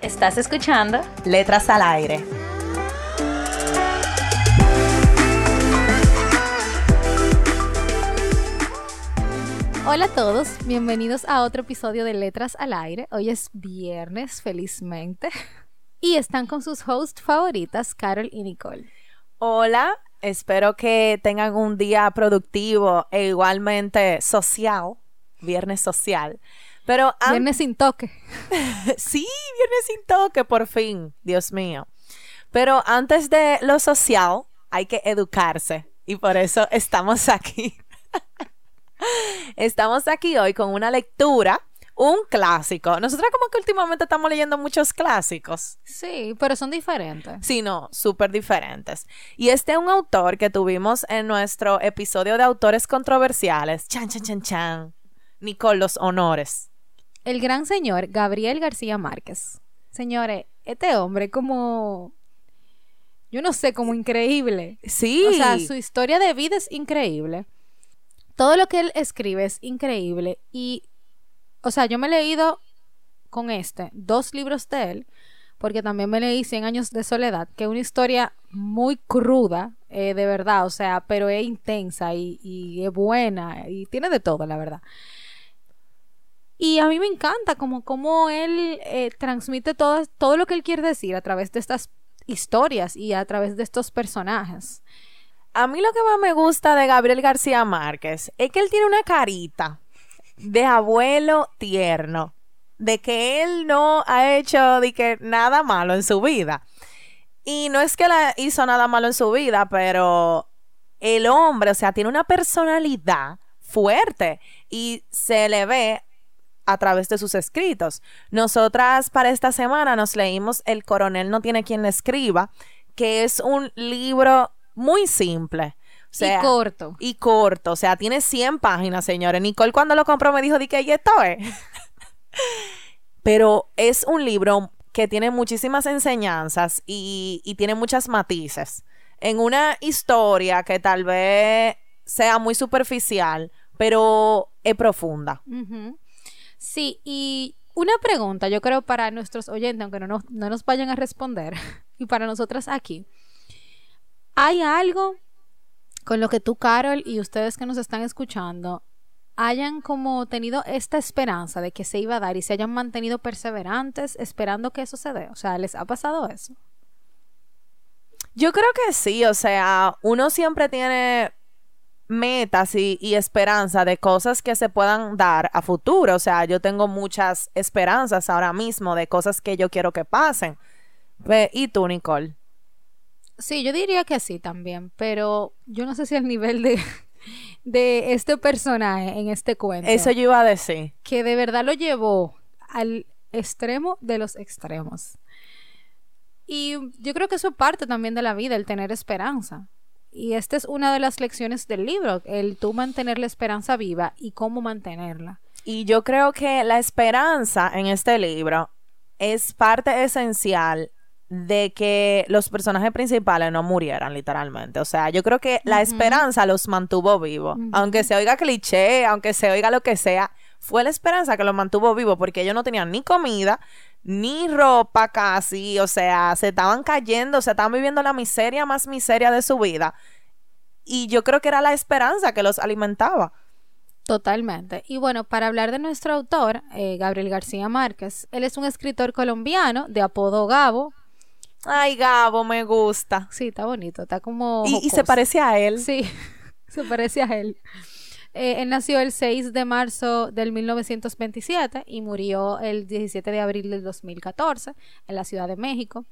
¿Estás escuchando? Letras al aire. Hola a todos, bienvenidos a otro episodio de Letras al Aire. Hoy es viernes, felizmente. Y están con sus hosts favoritas, Carol y Nicole. Hola, espero que tengan un día productivo e igualmente social, viernes social. Pero viernes sin toque. sí, viernes sin toque, por fin, Dios mío. Pero antes de lo social, hay que educarse y por eso estamos aquí. Estamos aquí hoy con una lectura, un clásico. Nosotras como que últimamente estamos leyendo muchos clásicos. Sí, pero son diferentes. Sí, no, súper diferentes. Y este es un autor que tuvimos en nuestro episodio de autores controversiales. Chan, chan, chan, chan. Nicole, los honores. El gran señor Gabriel García Márquez. Señores, este hombre como... Yo no sé, como increíble. Sí. O sea, su historia de vida es increíble todo lo que él escribe es increíble y, o sea, yo me he leído con este dos libros de él, porque también me leí Cien años de soledad, que es una historia muy cruda, eh, de verdad, o sea, pero es intensa y, es buena y tiene de todo, la verdad. Y a mí me encanta como, como él eh, transmite todo, todo lo que él quiere decir a través de estas historias y a través de estos personajes. A mí lo que más me gusta de Gabriel García Márquez es que él tiene una carita de abuelo tierno, de que él no ha hecho de que nada malo en su vida. Y no es que la hizo nada malo en su vida, pero el hombre, o sea, tiene una personalidad fuerte y se le ve a través de sus escritos. Nosotras para esta semana nos leímos El coronel no tiene quien le escriba, que es un libro muy simple. y corto. Y corto. O sea, tiene 100 páginas, señores. Nicole cuando lo compró me dijo, di que esto es. Pero es un libro que tiene muchísimas enseñanzas y, tiene muchas matices. En una historia que tal vez sea muy superficial, pero es profunda. Sí, y una pregunta, yo creo para nuestros oyentes, aunque no nos, no nos vayan a responder, y para nosotras aquí. ¿Hay algo con lo que tú, Carol, y ustedes que nos están escuchando, hayan como tenido esta esperanza de que se iba a dar y se hayan mantenido perseverantes esperando que eso se dé? O sea, ¿les ha pasado eso? Yo creo que sí, o sea, uno siempre tiene metas y, y, esperanza de cosas que se puedan dar a futuro. O sea, yo tengo muchas esperanzas ahora mismo de cosas que yo quiero que pasen. ¿Y tú, Nicole? Sí, yo diría que sí también, pero yo no sé si el nivel de, de este personaje en este cuento. Eso yo iba a decir. Que de verdad lo llevó al extremo de los extremos. Y yo creo que eso es parte también de la vida, el tener esperanza. Y esta es una de las lecciones del libro, el tú mantener la esperanza viva y cómo mantenerla. Y yo creo que la esperanza en este libro es parte esencial de que los personajes principales no murieran literalmente. O sea, yo creo que la esperanza los mantuvo vivos. Aunque se oiga cliché, aunque se oiga lo que sea, fue la esperanza que los mantuvo vivos porque ellos no tenían ni comida, ni ropa casi. O sea, se estaban cayendo, se estaban viviendo la miseria más miseria de su vida. Y yo creo que era la esperanza que los alimentaba. Totalmente. Y bueno, para hablar de nuestro autor, eh, Gabriel García Márquez, él es un escritor colombiano de apodo Gabo, Ay, Gabo, me gusta. Sí, está bonito, está como... Y, se parece a él. Sí, se parece a él. Eh, él nació el 6 de marzo del 1927 y murió el 17 de abril del 2014 en la Ciudad de México.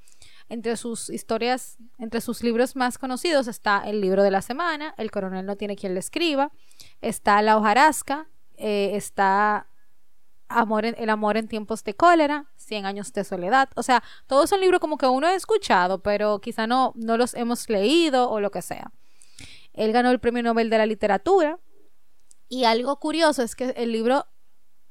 Entre sus historias, entre sus libros más conocidos está El libro de la semana, El coronel no tiene quien le escriba, está La hojarasca, eh, está Amor en, El amor en tiempos de cólera, Cien años de soledad. O sea, todos son libros como que uno ha escuchado, pero quizá no, no los hemos leído o lo que sea. Él ganó el Premio Nobel de la Literatura. Y algo curioso es que el libro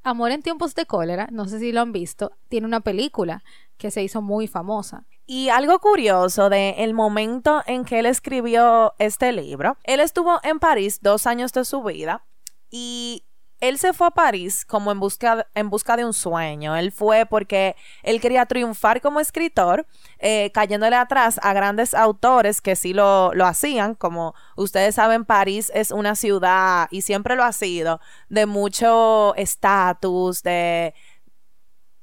Amor en tiempos de cólera, no sé si lo han visto, tiene una película que se hizo muy famosa. Y algo curioso de el momento en que él escribió este libro, él estuvo en París dos años de su vida y él se fue a París como en busca, en busca de un sueño. Él fue porque él quería triunfar como escritor, eh, cayéndole atrás a grandes autores que sí lo, lo hacían. Como ustedes saben, París es una ciudad, y siempre lo ha sido, de mucho estatus, de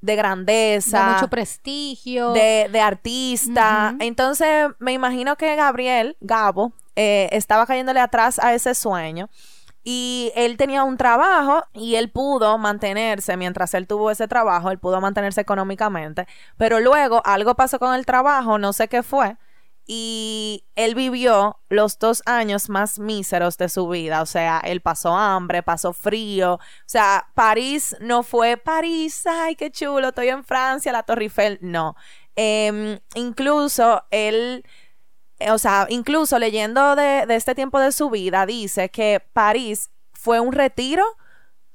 de grandeza. De mucho prestigio. De, de artista. Entonces, me imagino que Gabriel, Gabo, eh, estaba cayéndole atrás a ese sueño. Y él tenía un trabajo y él pudo mantenerse, mientras él tuvo ese trabajo, él pudo mantenerse económicamente. Pero luego algo pasó con el trabajo, no sé qué fue. Y él vivió los dos años más míseros de su vida. O sea, él pasó hambre, pasó frío. O sea, París no fue París, ay, qué chulo, estoy en Francia, la Torre Eiffel. No. Em, incluso él o sea, incluso leyendo de, este tiempo de su vida, dice que París fue un retiro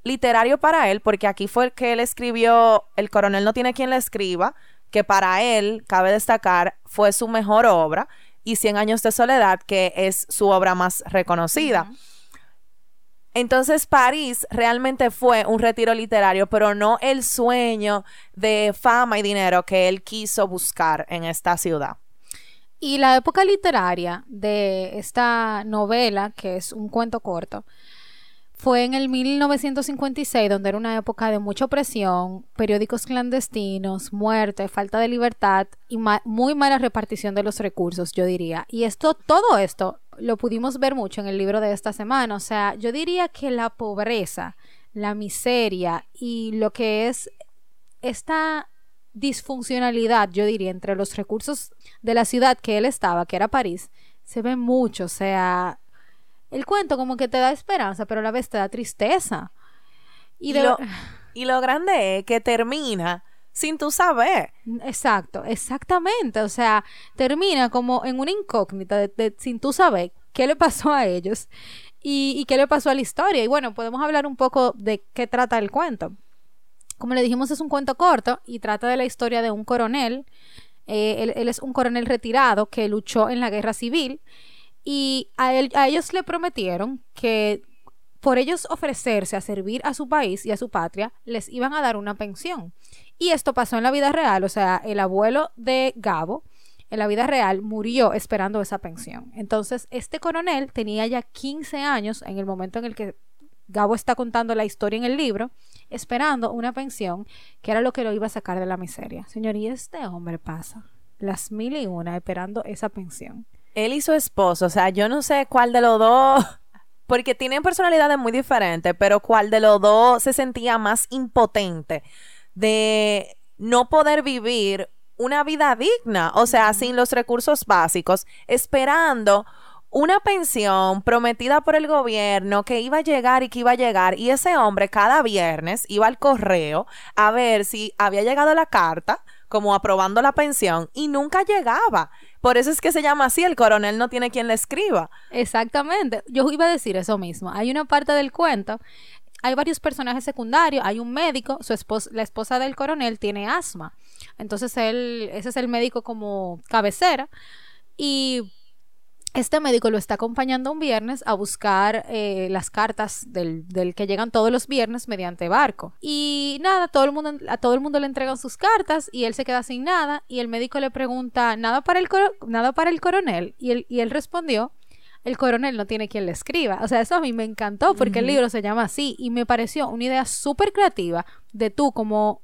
literario para él, porque aquí fue el que él escribió, el coronel no tiene quien le escriba, que para él, cabe destacar, fue su mejor obra, y Cien años de soledad, que es su obra más reconocida. Entonces París realmente fue un retiro literario, pero no el sueño de fama y dinero que él quiso buscar en esta ciudad. Y la época literaria de esta novela, que es un cuento corto, fue en el 1956, donde era una época de mucha opresión, periódicos clandestinos, muerte, falta de libertad y muy mala repartición de los recursos, yo diría. Y esto, todo esto, lo pudimos ver mucho en el libro de esta semana. O sea, yo diría que la pobreza, la miseria y lo que es esta disfuncionalidad, yo diría, entre los recursos de la ciudad que él estaba, que era París, se ve mucho. O sea, el cuento como que te da esperanza, pero a la vez te da tristeza. Y, lo, y lo grande es que termina sin tu saber. Exacto, exactamente. O sea, termina como en una incógnita de, sin tu saber qué le pasó a ellos y, y, qué le pasó a la historia. Y bueno, podemos hablar un poco de qué trata el cuento. Como le dijimos, es un cuento corto y trata de la historia de un coronel. Eh, él, es un coronel retirado que luchó en la guerra civil y a, a ellos le prometieron que por ellos ofrecerse a servir a su país y a su patria, les iban a dar una pensión. Y esto pasó en la vida real, o sea, el abuelo de Gabo, en la vida real, murió esperando esa pensión. Entonces, este coronel tenía ya 15 años en el momento en el que Gabo está contando la historia en el libro, esperando una pensión que era lo que lo iba a sacar de la miseria. Señor, y este hombre pasa las mil y una esperando esa pensión. Él y su esposo, o sea, yo no sé cuál de los dos, porque tienen personalidades muy diferentes, pero cuál de los dos se sentía más impotente de no poder vivir una vida digna, o sea, sin los recursos básicos, esperando una pensión prometida por el gobierno que iba a llegar y que iba a llegar. Y ese hombre cada viernes iba al correo a ver si había llegado la carta, como aprobando la pensión, y nunca llegaba. Por eso es que se llama así, el coronel no tiene quien le escriba. Exactamente. Yo iba a decir eso mismo. Hay una parte del cuento hay varios personajes secundarios, hay un médico, su esposa, la esposa del coronel tiene asma. Entonces él, ese es el médico como cabecera. Y este médico lo está acompañando un viernes a buscar eh, las cartas del, que llegan todos los viernes mediante barco. Y nada, todo el mundo, a todo el mundo le entregan sus cartas y él se queda sin nada y el médico le pregunta, ¿nada para el, nada para el coronel? Y él, y él respondió, el coronel no tiene quien le escriba. O sea, eso a mí me encantó porque el libro se llama así y me pareció una idea súper creativa de tú como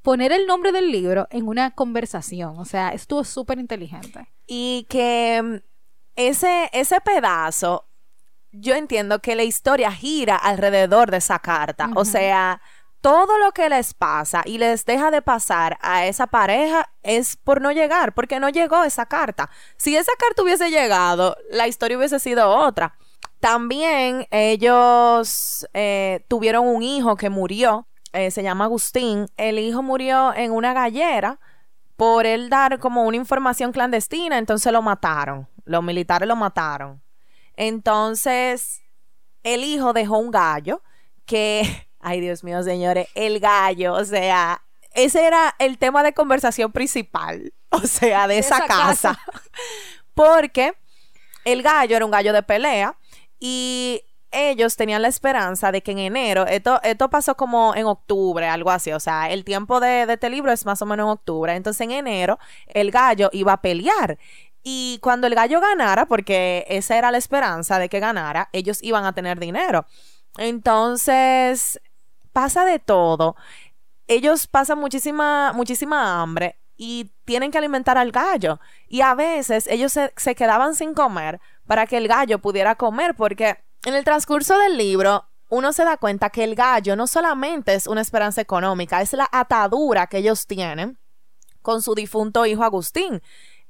poner el nombre del libro en una conversación. O sea, estuvo súper inteligente. Y que ese, ese pedazo, yo entiendo que la historia gira alrededor de esa carta. O sea, todo lo que les pasa y les deja de pasar a esa pareja es por no llegar, porque no llegó esa carta. Si esa carta hubiese llegado, la historia hubiese sido otra. También ellos eh, tuvieron un hijo que murió eh, se llama Agustín, el hijo murió en una gallera por él dar como una información clandestina, entonces lo mataron. Los militares lo mataron. Entonces, el hijo dejó un gallo que, ay Dios mío, señores, el gallo, o sea, ese era el tema de conversación principal, o sea, de, esa, casa. Porque el gallo era un gallo de pelea y ellos tenían la esperanza de que en enero, esto, esto pasó como en octubre, algo así, o sea, el tiempo de, de este libro es más o menos en octubre, entonces en enero el gallo iba a pelear y cuando el gallo ganara, porque esa era la esperanza de que ganara, ellos iban a tener dinero. Entonces, pasa de todo. Ellos pasan muchísima, muchísima hambre y tienen que alimentar al gallo. Y a veces ellos se, se quedaban sin comer para que el gallo pudiera comer, porque en el transcurso del libro uno se da cuenta que el gallo no solamente es una esperanza económica, es la atadura que ellos tienen con su difunto hijo Agustín.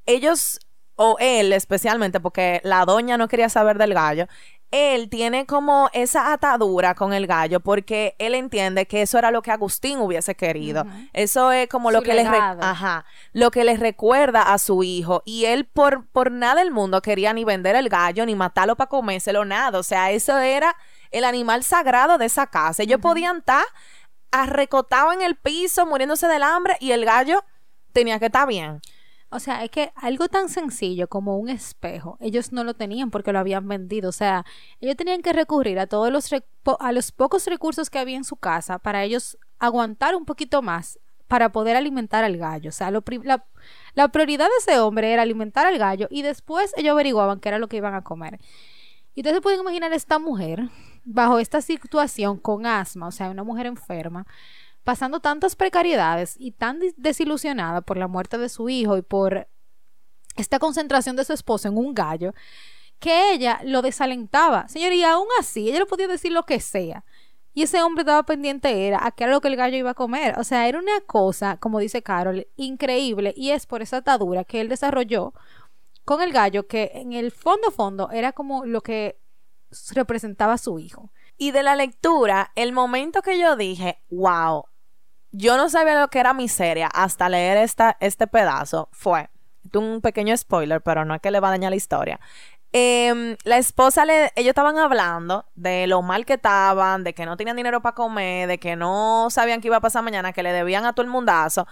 Ellos o él especialmente, porque la doña no quería saber del gallo, él tiene como esa atadura con el gallo porque él entiende que eso era lo que Agustín hubiese querido. Eso es como lo que, le Ajá, lo que le recuerda a su hijo. Y él por, por nada del mundo quería ni vender el gallo, ni matarlo para comérselo, nada. O sea, eso era el animal sagrado de esa casa. Ellos podían estar arrecotados en el piso, muriéndose del hambre, y el gallo tenía que estar bien. O sea, es que algo tan sencillo como un espejo, ellos no lo tenían porque lo habían vendido. O sea, ellos tenían que recurrir a todos los a los pocos recursos que había en su casa para ellos aguantar un poquito más para poder alimentar al gallo. O sea, lo la, prioridad de ese hombre era alimentar al gallo y después ellos averiguaban qué era lo que iban a comer. Y entonces pueden imaginar esta mujer bajo esta situación con asma, o sea, una mujer enferma pasando tantas precariedades y tan desilusionada por la muerte de su hijo y por esta concentración de su esposo en un gallo, que ella lo desalentaba. Señor, y aún así, ella le podía decir lo que sea. Y ese hombre estaba pendiente era a qué era lo que el gallo iba a comer. O sea, era una cosa, como dice Carol, increíble. Y es por esa atadura que él desarrolló con el gallo, que en el fondo fondo era como lo que representaba a su hijo. Y de la lectura, el momento que yo dije, wow, yo no sabía lo que era miseria hasta leer esta, este pedazo fue, un pequeño spoiler, pero no es que le va a dañar la historia. Em, la esposa le, ellos estaban hablando de lo mal que estaban, de que no tenían dinero para comer, de que no sabían qué iba a pasar mañana, que le debían a todo el mundazo.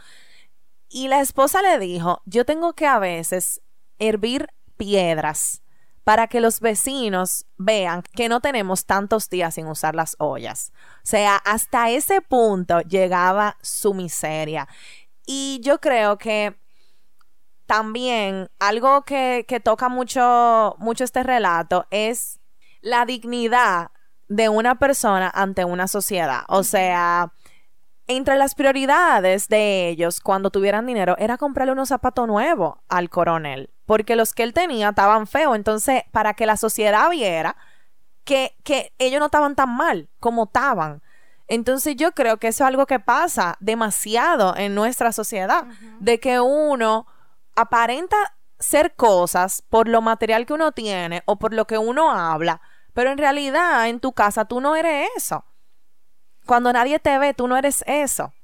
Y la esposa le dijo, yo tengo que a veces hervir piedras para que los vecinos vean que no tenemos tantos días sin usar las ollas. O sea, hasta ese punto llegaba su miseria. Y yo creo que también algo que, toca mucho, mucho este relato es la dignidad de una persona ante una sociedad. O sea, entre las prioridades de ellos cuando tuvieran dinero era comprarle unos zapatos nuevos al coronel, porque los que él tenía estaban feos, entonces para que la sociedad viera que, que ellos no estaban tan mal como estaban. Entonces yo creo que eso es algo que pasa demasiado en nuestra sociedad, de que uno aparenta ser cosas por lo material que uno tiene o por lo que uno habla, pero en realidad en tu casa tú no eres eso. Cuando nadie te ve, tú no eres eso.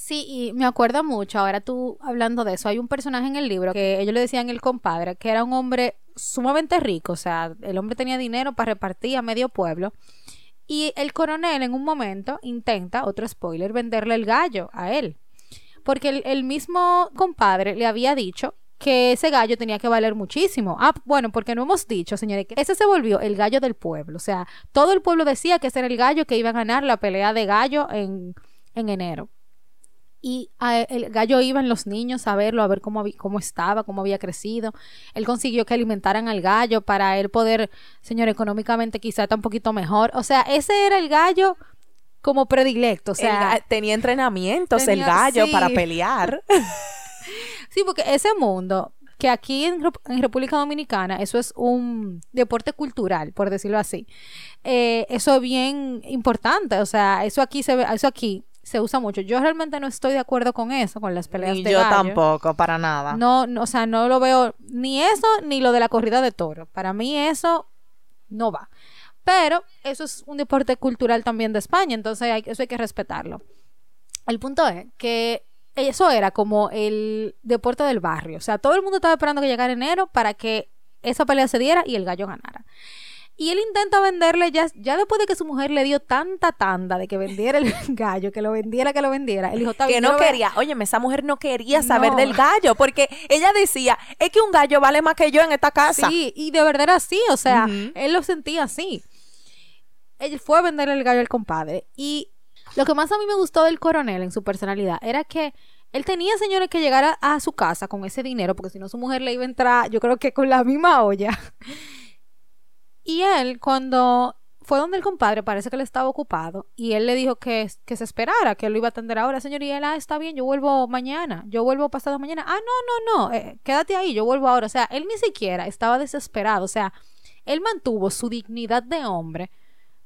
Sí, y me acuerdo mucho, ahora tú hablando de eso, hay un personaje en el libro que ellos le decían el compadre, que era un hombre sumamente rico, o sea, el hombre tenía dinero para repartir a medio pueblo. Y el coronel en un momento intenta, otro spoiler, venderle el gallo a él. Porque el, el mismo compadre le había dicho que ese gallo tenía que valer muchísimo. Ah, bueno, porque no hemos dicho, señores, que ese se volvió el gallo del pueblo. O sea, todo el pueblo decía que ese era el gallo que iba a ganar la pelea de gallo en, en enero. Y el gallo iban los niños a verlo, a ver cómo, cómo estaba, cómo había crecido. Él consiguió que alimentaran al gallo para él poder, señor, económicamente quizá está un poquito mejor. O sea, ese era el gallo como predilecto. O sea, tenía entrenamientos el gallo para pelear. Sí, porque ese mundo, que aquí en, República Dominicana, eso es un deporte cultural, por decirlo así. Eh, eso es bien importante, o sea, eso aquí se ve, eso aquí se usa mucho. Yo realmente no estoy de acuerdo con eso, con las peleas ni de yo tampoco, para nada. No, no, o sea, no lo veo ni eso ni lo de la corrida de toro. Para mí eso no va. Pero eso es un deporte cultural también de España, entonces hay, eso hay que respetarlo. El punto es que eso era como el deporte del barrio. O sea, todo el mundo estaba esperando que llegara enero para que esa pelea se diera y el gallo ganara. Y él intenta venderle ya, ya después de que su mujer le dio tanta tanda de que vendiera el gallo, que lo vendiera, que lo vendiera. Él dijo, Que no quería, oye, esa mujer no quería saber No. del gallo, porque ella decía, es que un gallo vale más que yo en esta casa. Sí, y de verdad era así, o sea, él lo sentía así. Él fue a venderle el gallo al compadre. Y lo que más a mí me gustó del coronel en su personalidad era que él tenía, señores, que llegar a, a su casa con ese dinero, porque si no su mujer le iba a entrar, yo creo que con la misma olla. Y él, cuando fue donde el compadre, parece que él estaba ocupado, y él le dijo que, que se esperara, que lo iba a atender ahora, señor, y él, ah, está bien, yo vuelvo mañana, yo vuelvo pasado mañana, ah, no, no, no, eh, quédate ahí, yo vuelvo ahora, o sea, él ni siquiera estaba desesperado, o sea, él mantuvo su dignidad de hombre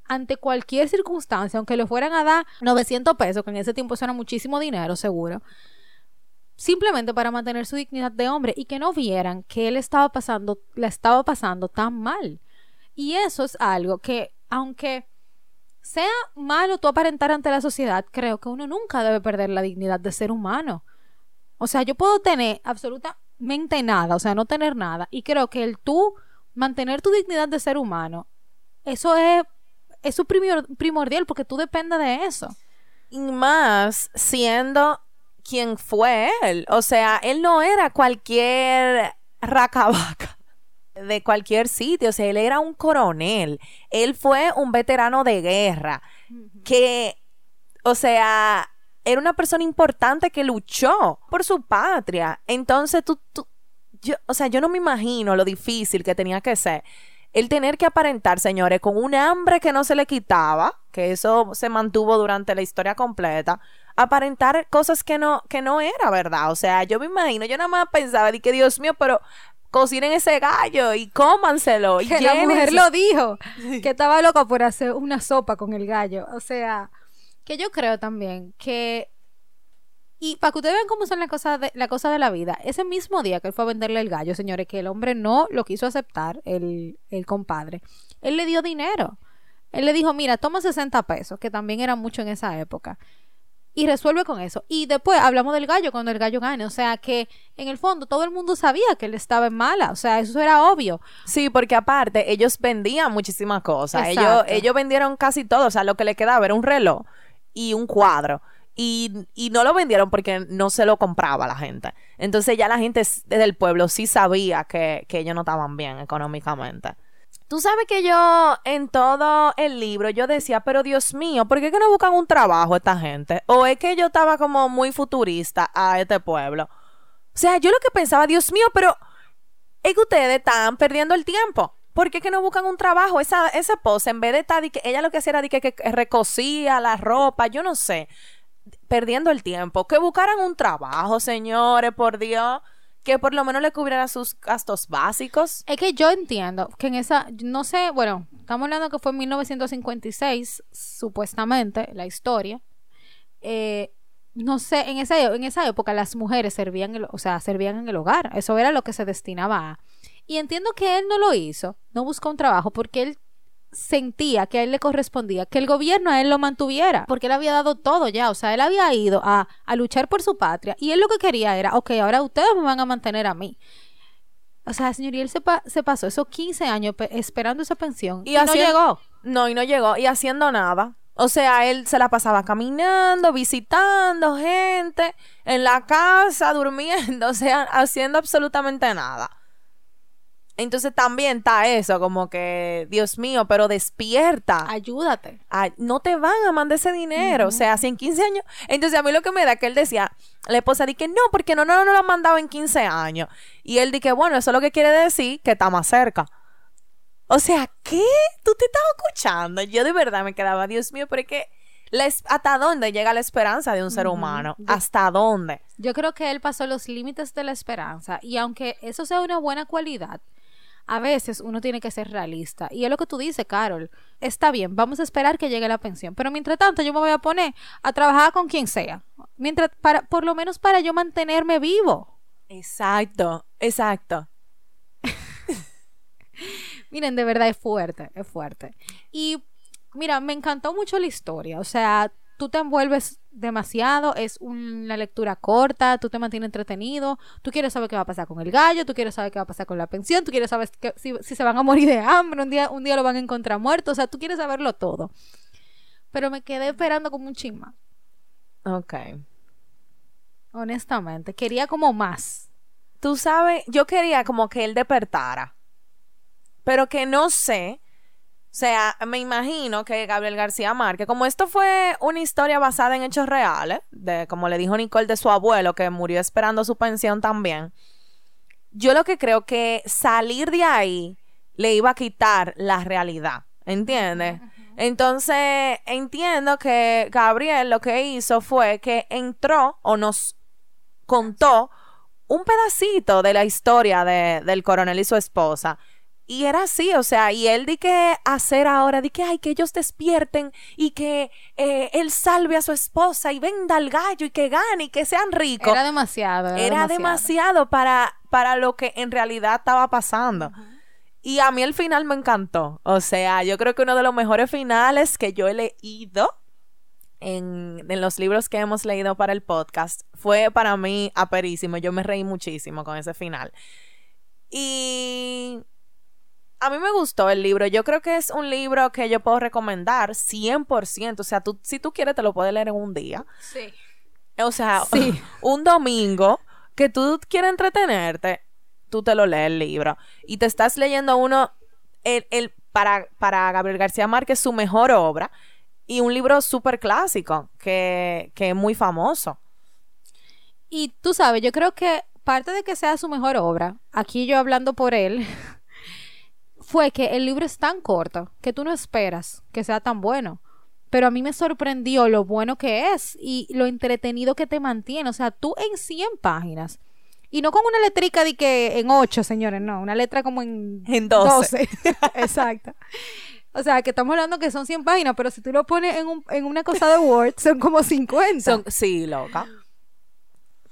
ante cualquier circunstancia, aunque le fueran a dar 900 pesos, que en ese tiempo eso era muchísimo dinero, seguro, simplemente para mantener su dignidad de hombre y que no vieran que él estaba pasando, la estaba pasando tan mal. Y eso es algo que, aunque sea malo tú aparentar ante la sociedad, creo que uno nunca debe perder la dignidad de ser humano. O sea, yo puedo tener absolutamente nada, o sea, no tener nada, y creo que el tú mantener tu dignidad de ser humano, eso es, eso es primor- primordial porque tú dependes de eso. Y más siendo quien fue él. O sea, él no era cualquier racabaca de cualquier sitio. O sea, él era un coronel. Él fue un veterano de guerra. Que, o sea, era una persona importante que luchó por su patria. Entonces, tú, tú yo, o sea, yo no me imagino lo difícil que tenía que ser el tener que aparentar, señores, con un hambre que no se le quitaba, que eso se mantuvo durante la historia completa, aparentar cosas que no, que no era verdad. O sea, yo me imagino, yo nada más pensaba, di que Dios mío, pero cocinen ese gallo y cómanselo. Y que la mujer llénense". lo dijo, que estaba loca por hacer una sopa con el gallo. O sea, que yo creo también que... Y para que ustedes vean cómo son las cosas de, la cosa de la vida, ese mismo día que él fue a venderle el gallo, señores, que el hombre no lo quiso aceptar, el, el compadre, él le dio dinero. Él le dijo, mira, toma 60 pesos, que también era mucho en esa época. Y resuelve con eso. Y después hablamos del gallo cuando el gallo gane. O sea que en el fondo todo el mundo sabía que él estaba en mala. O sea, eso era obvio. Sí, porque aparte ellos vendían muchísimas cosas. Ellos, Exacto. ellos vendieron casi todo. O sea, lo que le quedaba era un reloj y un cuadro. Y, y no lo vendieron porque no se lo compraba la gente. Entonces ya la gente del pueblo sí sabía que, que ellos no estaban bien económicamente. Tú sabes que yo en todo el libro yo decía, pero Dios mío, ¿por qué que no buscan un trabajo esta gente? O es que yo estaba como muy futurista a este pueblo. O sea, yo lo que pensaba, Dios mío, pero es que ustedes están perdiendo el tiempo. ¿Por qué que no buscan un trabajo? Esa, esa pose, en vez de estar, que ella lo que hacía era que, que recosía la ropa, yo no sé, perdiendo el tiempo. Que buscaran un trabajo, señores, por Dios, que por lo menos le cubriera sus gastos básicos. Es que yo entiendo que en esa, no sé, bueno, estamos hablando que fue en 1956, supuestamente, la historia. Eh, no sé, en esa, en esa época las mujeres servían, o sea, servían en el hogar. Eso era lo que se destinaba a. Y entiendo que él no lo hizo, no buscó un trabajo porque él sentía que a él le correspondía que el gobierno a él lo mantuviera, porque él había dado todo ya, o sea, él había ido a, a luchar por su patria y él lo que quería era, ok, ahora ustedes me van a mantener a mí. O sea, señor, y él se, pa- se pasó esos 15 años pe- esperando esa pensión y, no haciendo- llegó. No, y no llegó, y haciendo nada. O sea, él se la pasaba caminando, visitando gente, en la casa, durmiendo, o sea, haciendo absolutamente nada. Entonces también está eso, como que, Dios mío, pero despierta. Ayúdate. Ay, no te van a mandar ese dinero. O sea, si en 15 años. Entonces, a mí lo que me da que él decía, la esposa di que no, porque no, no, no lo han mandado en 15 años. Y él di que, bueno, eso lo que quiere decir que está más cerca. O sea, ¿qué? ¿Tú te estabas escuchando? Yo de verdad me quedaba, Dios mío, pero es que. la es- ¿Hasta dónde llega la esperanza de un ser humano? ¿Hasta dónde? Yo creo que él pasó los límites de la esperanza y aunque eso sea una buena cualidad, a veces uno tiene que ser realista. Y es lo que tú dices, Carol. Está bien, vamos a esperar que llegue la pensión. Pero mientras tanto, yo me voy a poner a trabajar con quien sea. Mientras, para, por lo menos para yo mantenerme vivo. Exacto, exacto. Miren, de verdad es fuerte, es fuerte. Y mira, me encantó mucho la historia. O sea, tú te envuelves demasiado, es una lectura corta, tú te mantienes entretenido, tú quieres saber qué va a pasar con el gallo, tú quieres saber qué va a pasar con la pensión, tú quieres saber que- si, si se van a morir de hambre, un día, un día lo van a encontrar muerto, o sea, tú quieres saberlo todo. Pero me quedé esperando como un chisma, Ok. honestamente. Quería como más. Tú sabes, yo quería como que él despertara, pero que no sé. O sea, me imagino que Gabriel García Márquez, como esto fue una historia basada en hechos reales, de como le dijo Nicole de su abuelo que murió esperando su pensión también, yo lo que creo que salir de ahí le iba a quitar la realidad, ¿entiendes? Entonces, entiendo que Gabriel lo que hizo fue que entró o nos contó un pedacito de la historia de- del coronel y su esposa. Y era así, o sea, y él di que hacer ahora, di que, ay, que ellos despierten y que eh, él salve a su esposa y venda al gallo y que gane y que sean ricos. Era demasiado. Era, Era demasiado para, para lo que en realidad estaba pasando. Y a mí el final me encantó. O sea, yo creo que uno de los mejores finales que yo he leído en, en los libros que hemos leído para el podcast fue para mí aperísimo. Yo me reí muchísimo con ese final. Y a mí me gustó el libro. Yo creo que es un libro que yo puedo recomendar 100%. O sea, tú, si tú quieres, te lo puedes leer en un día. Sí. O sea, Sí. un domingo que tú quieres entretenerte, tú te lo lees el libro. Y te estás leyendo uno, el, el- para, para Gabriel García Márquez, su mejor obra. Y un libro súper clásico, que, que es muy famoso. Y tú sabes, yo creo que parte de que sea su mejor obra, aquí yo hablando por él, fue que el libro es tan corto que tú no esperas que sea tan bueno. Pero a mí me sorprendió lo bueno que es y lo entretenido que te mantiene. O sea, tú en 100 páginas. Y no con una letrica de que en 8, señores, no. Una letra como en, En 12. 12. Exacto. O sea, que estamos hablando que son 100 páginas, pero si tú lo pones en, un- en una cosa de Word, son como 50 Son- sí, loca.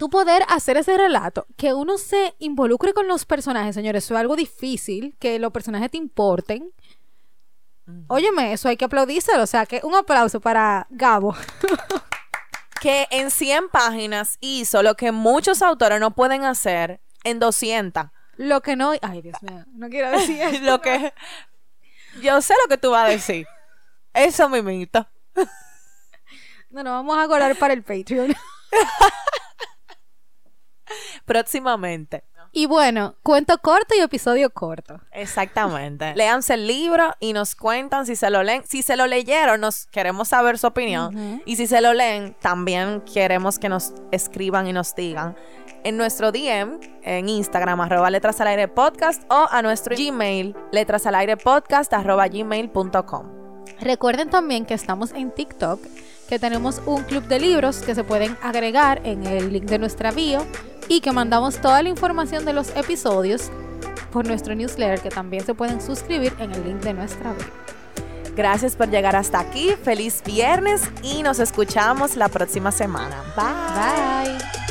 Tú poder hacer ese relato, que uno se involucre con los personajes, señores, eso es algo difícil, que los personajes te importen. Óyeme, eso hay que aplaudírselo, o sea, que un aplauso para Gabo. Que en 100 páginas hizo lo que muchos autores no pueden hacer en 200. Lo que no... Ay, Dios mío, no quiero decir eso. lo que... Yo sé lo que tú vas a decir. Eso mimito. No, no, vamos a colar para el Patreon. Próximamente. Y bueno, cuento corto y episodio corto. Exactamente. Léanse el libro y nos cuentan si se lo leen. Si se lo leyeron, nos queremos saber su opinión. Y si se lo leen, también queremos que nos escriban y nos digan en nuestro DM en Instagram, arroba letras al aire podcast, o a nuestro Gmail, letras al aire podcast, arroba gmail.com. Recuerden también que estamos en TikTok, que tenemos un club de libros que se pueden agregar en el link de nuestra bio y que mandamos toda la información de los episodios por nuestro newsletter que también se pueden suscribir en el link de nuestra bio. Gracias por llegar hasta aquí. Feliz viernes y nos escuchamos la próxima semana. Bye. Bye.